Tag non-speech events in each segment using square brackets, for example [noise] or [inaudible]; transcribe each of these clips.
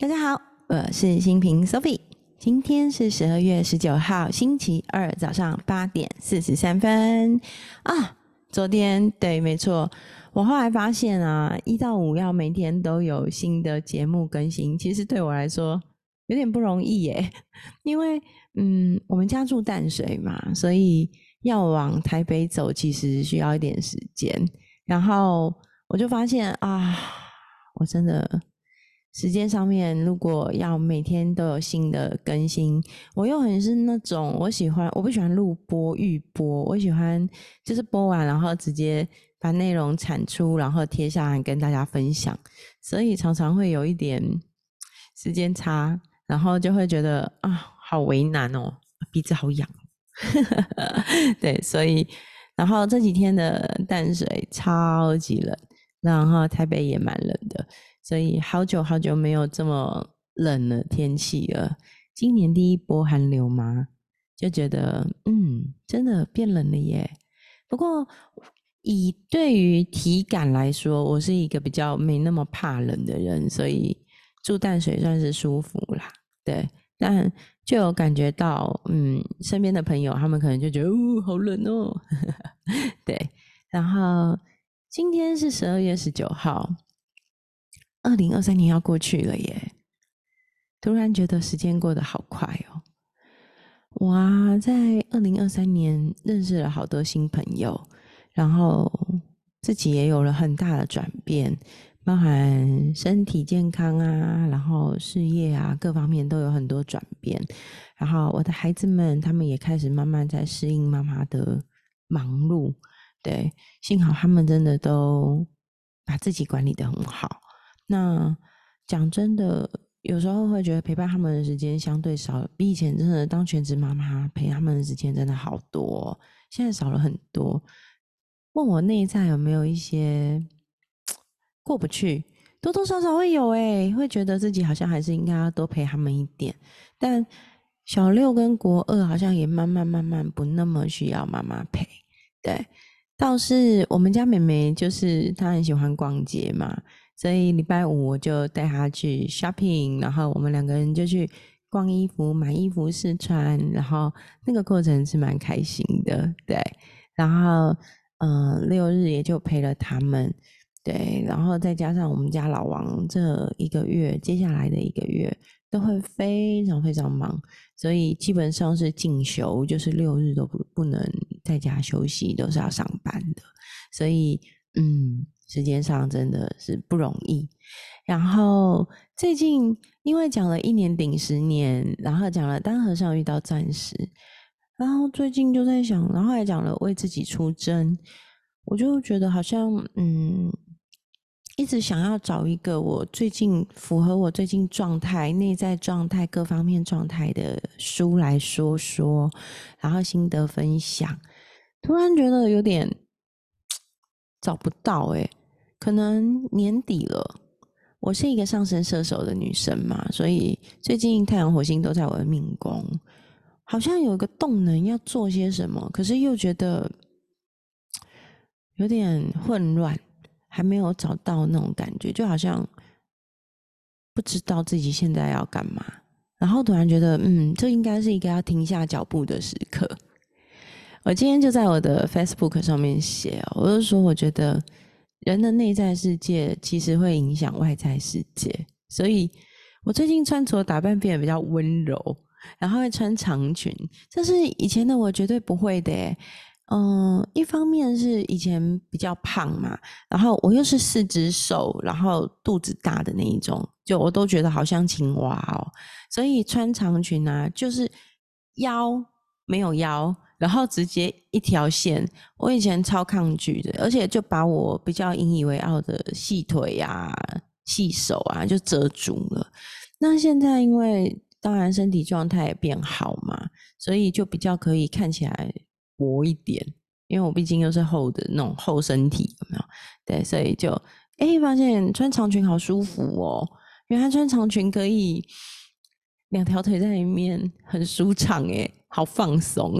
大家好，我是新平 Sophie。今天是十二月十九号，星期二早上八点四十三分啊。昨天对，没错，我后来发现啊，一到五要每天都有新的节目更新，其实对我来说有点不容易耶。[laughs] 因为嗯，我们家住淡水嘛，所以要往台北走，其实需要一点时间。然后我就发现啊，我真的。时间上面，如果要每天都有新的更新，我又很是那种我喜欢，我不喜欢录播预播，我喜欢就是播完然后直接把内容产出，然后贴下来跟大家分享，所以常常会有一点时间差，然后就会觉得啊，好为难哦，鼻子好痒，[laughs] 对，所以然后这几天的淡水超级冷，然后台北也蛮冷的。所以好久好久没有这么冷的天气了。今年第一波寒流嘛，就觉得嗯，真的变冷了耶。不过以对于体感来说，我是一个比较没那么怕冷的人，所以住淡水算是舒服啦。对，但就有感觉到，嗯，身边的朋友他们可能就觉得哦，好冷哦。[laughs] 对，然后今天是十二月十九号。二零二三年要过去了耶，突然觉得时间过得好快哦！哇，在二零二三年认识了好多新朋友，然后自己也有了很大的转变，包含身体健康啊，然后事业啊，各方面都有很多转变。然后我的孩子们，他们也开始慢慢在适应妈妈的忙碌。对，幸好他们真的都把自己管理的很好。那讲真的，有时候会觉得陪伴他们的时间相对少，比以前真的当全职妈妈陪他们的时间真的好多，现在少了很多。问我内在有没有一些过不去，多多少少会有诶，会觉得自己好像还是应该要多陪他们一点。但小六跟国二好像也慢慢慢慢不那么需要妈妈陪。对，倒是我们家妹妹就是她很喜欢逛街嘛。所以礼拜五我就带他去 shopping，然后我们两个人就去逛衣服、买衣服试穿，然后那个过程是蛮开心的，对。然后，嗯，六日也就陪了他们，对。然后再加上我们家老王这一个月，接下来的一个月都会非常非常忙，所以基本上是进修，就是六日都不不能在家休息，都是要上班的。所以，嗯。时间上真的是不容易，然后最近因为讲了一年顶十年，然后讲了当和尚遇到钻石，然后最近就在想，然后还讲了为自己出征，我就觉得好像嗯，一直想要找一个我最近符合我最近状态、内在状态各方面状态的书来说说，然后心得分享，突然觉得有点 [tsk] 找不到哎。可能年底了，我是一个上升射手的女生嘛，所以最近太阳、火星都在我的命宫，好像有一个动能要做些什么，可是又觉得有点混乱，还没有找到那种感觉，就好像不知道自己现在要干嘛，然后突然觉得，嗯，这应该是一个要停下脚步的时刻。我今天就在我的 Facebook 上面写，我就说，我觉得。人的内在世界其实会影响外在世界，所以我最近穿着打扮变得比较温柔，然后会穿长裙，这是以前的我绝对不会的。嗯，一方面是以前比较胖嘛，然后我又是四肢瘦，然后肚子大的那一种，就我都觉得好像青蛙哦，所以穿长裙啊，就是腰没有腰。然后直接一条线，我以前超抗拒的，而且就把我比较引以为傲的细腿呀、细手啊就遮住了。那现在因为当然身体状态也变好嘛，所以就比较可以看起来薄一点。因为我毕竟又是厚的那种厚身体，有没有？对，所以就哎发现穿长裙好舒服哦，原来穿长裙可以两条腿在里面很舒畅，哎，好放松。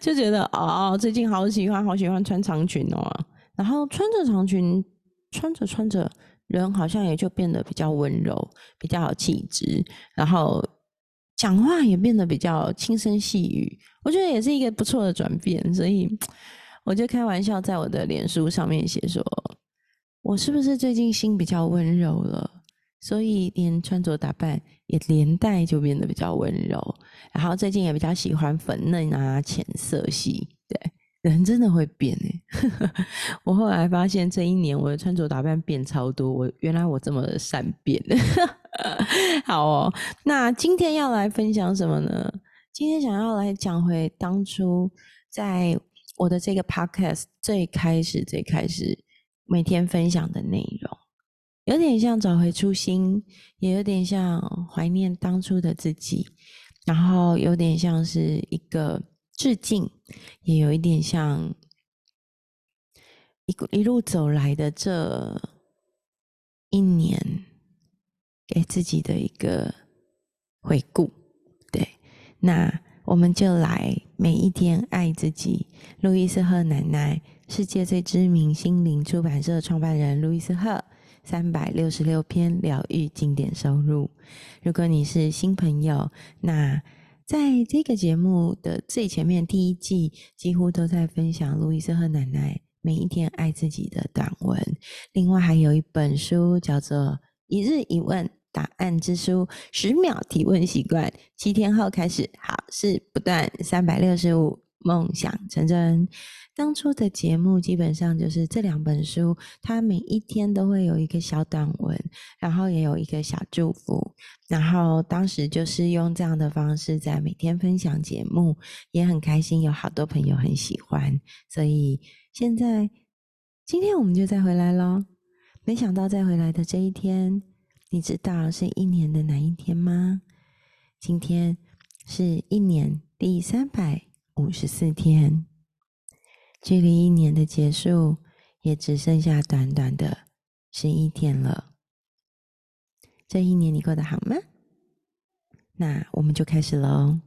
就觉得哦，最近好喜欢，好喜欢穿长裙哦。然后穿着长裙，穿着穿着，人好像也就变得比较温柔，比较有气质，然后讲话也变得比较轻声细语。我觉得也是一个不错的转变，所以我就开玩笑在我的脸书上面写说：“我是不是最近心比较温柔了？所以连穿着打扮也连带就变得比较温柔。然后最近也比较喜欢粉嫩啊、浅色系，对。”人真的会变哎！[laughs] 我后来发现这一年我的穿着打扮变超多，我原来我这么善变。[laughs] 好哦，那今天要来分享什么呢？今天想要来讲回当初在我的这个 podcast 最开始、最开始每天分享的内容，有点像找回初心，也有点像怀念当初的自己，然后有点像是一个。致敬，也有一点像一一路走来的这一年，给自己的一个回顾。对，那我们就来每一天爱自己。路易斯赫奶奶，世界最知名心灵出版社创办人路易斯赫，三百六十六篇疗愈经典收入。如果你是新朋友，那。在这个节目的最前面，第一季几乎都在分享路易斯和奶奶每一天爱自己的短文。另外还有一本书叫做《一日一问答案之书》，十秒提问习惯，七天后开始好事不断，三百六十五梦想成真。当初的节目基本上就是这两本书，它每一天都会有一个小短文，然后也有一个小祝福，然后当时就是用这样的方式在每天分享节目，也很开心，有好多朋友很喜欢，所以现在今天我们就再回来喽。没想到再回来的这一天，你知道是一年的哪一天吗？今天是一年第三百五十四天。距离一年的结束，也只剩下短短的十一天了。这一年你过得好吗？那我们就开始喽。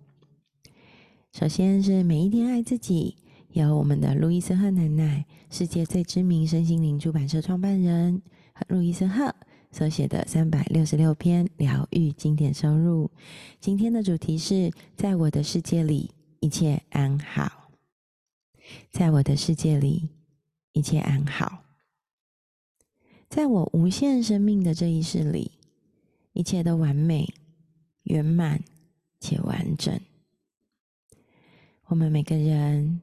首先是每一天爱自己，由我们的路易斯赫奶奶，世界最知名身心灵出版社创办人路易斯赫所写的三百六十六篇疗愈经典收入。今天的主题是在我的世界里，一切安好。在我的世界里，一切安好。在我无限生命的这一世里，一切都完美、圆满且完整。我们每个人，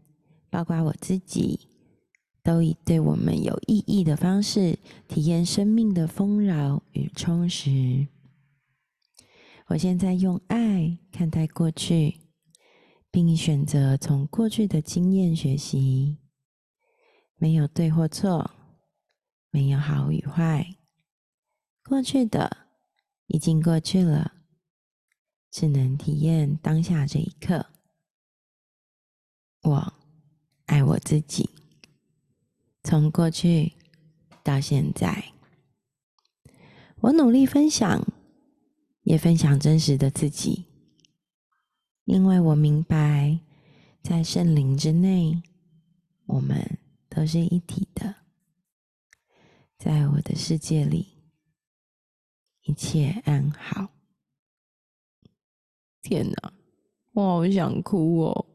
包括我自己，都以对我们有意义的方式体验生命的丰饶与充实。我现在用爱看待过去。并选择从过去的经验学习，没有对或错，没有好与坏，过去的已经过去了，只能体验当下这一刻。我爱我自己，从过去到现在，我努力分享，也分享真实的自己。因为我明白，在圣灵之内，我们都是一体的。在我的世界里，一切安好。天哪，我好想哭哦。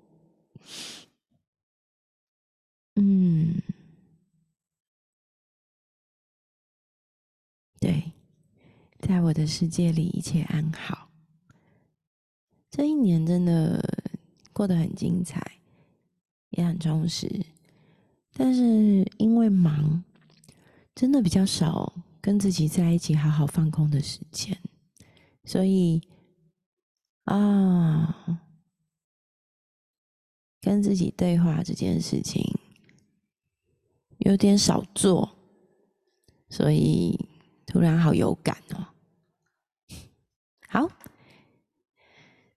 嗯，对，在我的世界里，一切安好。这一年真的过得很精彩，也很充实，但是因为忙，真的比较少跟自己在一起好好放空的时间，所以啊，跟自己对话这件事情有点少做，所以突然好有感哦，[laughs] 好。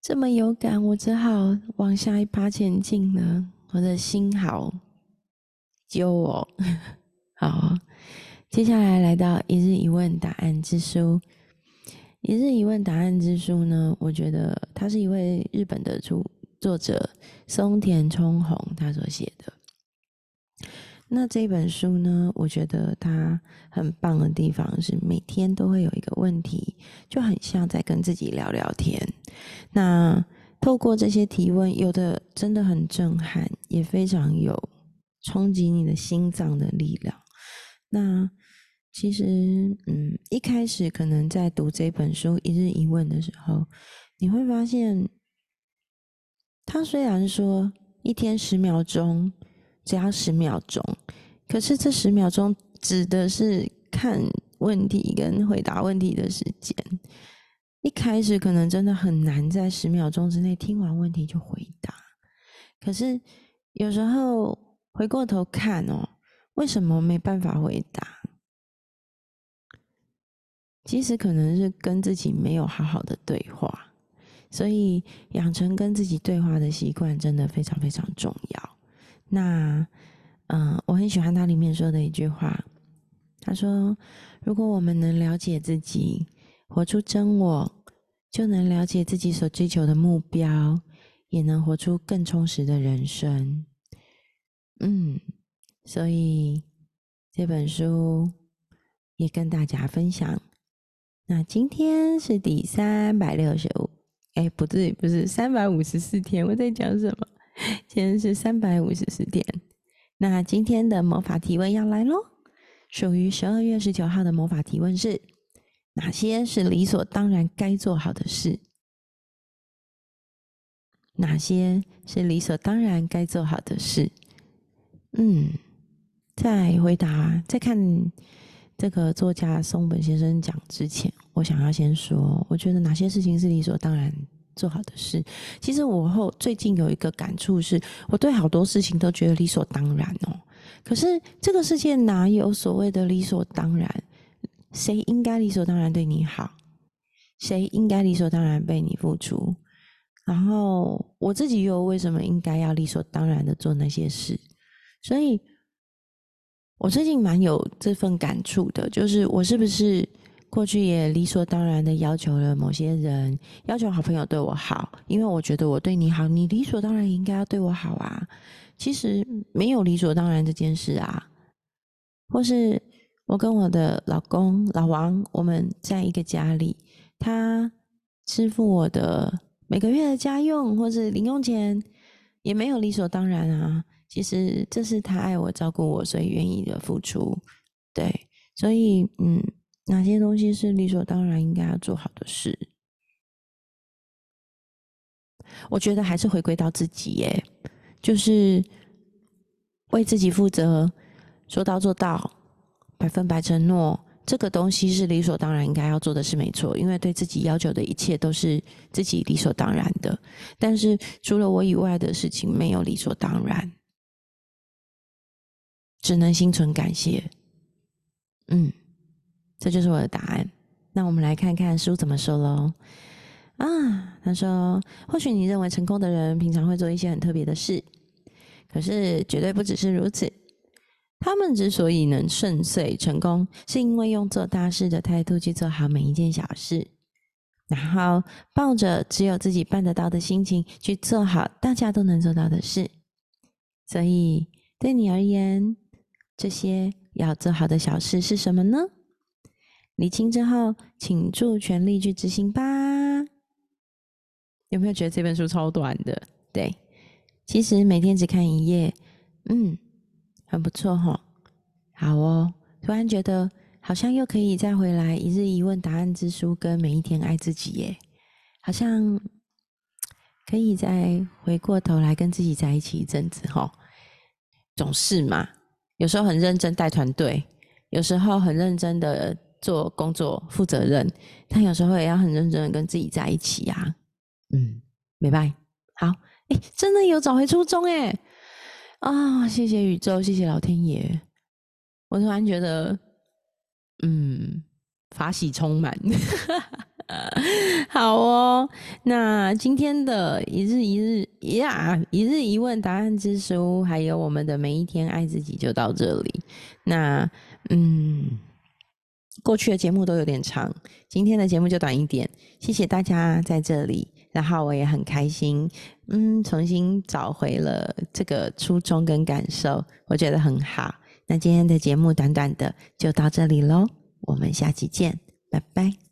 这么有感，我只好往下一趴前进了。我的心好揪哦。[laughs] 好，接下来来到一日一问答案之书。一日一问答案之书呢，我觉得他是一位日本的作作者松田聪宏他所写的。那这本书呢，我觉得它很棒的地方是每天都会有一个问题，就很像在跟自己聊聊天。那透过这些提问，有的真的很震撼，也非常有冲击你的心脏的力量。那其实，嗯，一开始可能在读这本书《一日一问》的时候，你会发现，他虽然说一天十秒钟。只要十秒钟，可是这十秒钟指的是看问题跟回答问题的时间。一开始可能真的很难在十秒钟之内听完问题就回答，可是有时候回过头看哦，为什么没办法回答？其实可能是跟自己没有好好的对话，所以养成跟自己对话的习惯真的非常非常重要。那，嗯，我很喜欢他里面说的一句话。他说：“如果我们能了解自己，活出真我，就能了解自己所追求的目标，也能活出更充实的人生。”嗯，所以这本书也跟大家分享。那今天是第三百六十五，哎，不对，不是三百五十四天，我在讲什么？今天是三百五十四天，那今天的魔法提问要来喽！属于十二月十九号的魔法提问是：哪些是理所当然该做好的事？哪些是理所当然该做好的事？嗯，在回答、在看这个作家松本先生讲之前，我想要先说，我觉得哪些事情是理所当然。做好的事，其实我后最近有一个感触是，我对好多事情都觉得理所当然哦。可是这个世界哪有所谓的理所当然？谁应该理所当然对你好？谁应该理所当然被你付出？然后我自己又为什么应该要理所当然的做那些事？所以，我最近蛮有这份感触的，就是我是不是？过去也理所当然的要求了某些人，要求好朋友对我好，因为我觉得我对你好，你理所当然应该要对我好啊。其实没有理所当然这件事啊。或是我跟我的老公老王，我们在一个家里，他支付我的每个月的家用或是零用钱，也没有理所当然啊。其实这是他爱我、照顾我，所以愿意的付出。对，所以嗯。哪些东西是理所当然应该要做好的事？我觉得还是回归到自己耶，就是为自己负责，说到做到，百分百承诺。这个东西是理所当然应该要做的事，没错。因为对自己要求的一切都是自己理所当然的。但是除了我以外的事情，没有理所当然，只能心存感谢。嗯。这就是我的答案。那我们来看看书怎么说喽。啊，他说：“或许你认为成功的人平常会做一些很特别的事，可是绝对不只是如此。他们之所以能顺遂成功，是因为用做大事的态度去做好每一件小事，然后抱着只有自己办得到的心情去做好大家都能做到的事。所以，对你而言，这些要做好的小事是什么呢？”理清之后，请助全力去执行吧。有没有觉得这本书超短的？对，其实每天只看一页，嗯，很不错哈。好哦，突然觉得好像又可以再回来一日一问答案之书，跟每一天爱自己耶，好像可以再回过头来跟自己在一起一阵子哈。总是嘛，有时候很认真带团队，有时候很认真的。做工作负责任，但有时候也要很认真的跟自己在一起呀。嗯，明白。好，哎，真的有找回初衷哎！啊，谢谢宇宙，谢谢老天爷。我突然觉得，嗯，法喜充满。[laughs] 好哦，那今天的一日一日呀，一日一问答案之书，还有我们的每一天爱自己，就到这里。那，嗯。过去的节目都有点长，今天的节目就短一点。谢谢大家在这里然后我也很开心，嗯，重新找回了这个初衷跟感受，我觉得很好。那今天的节目短短的就到这里喽，我们下期见，拜拜。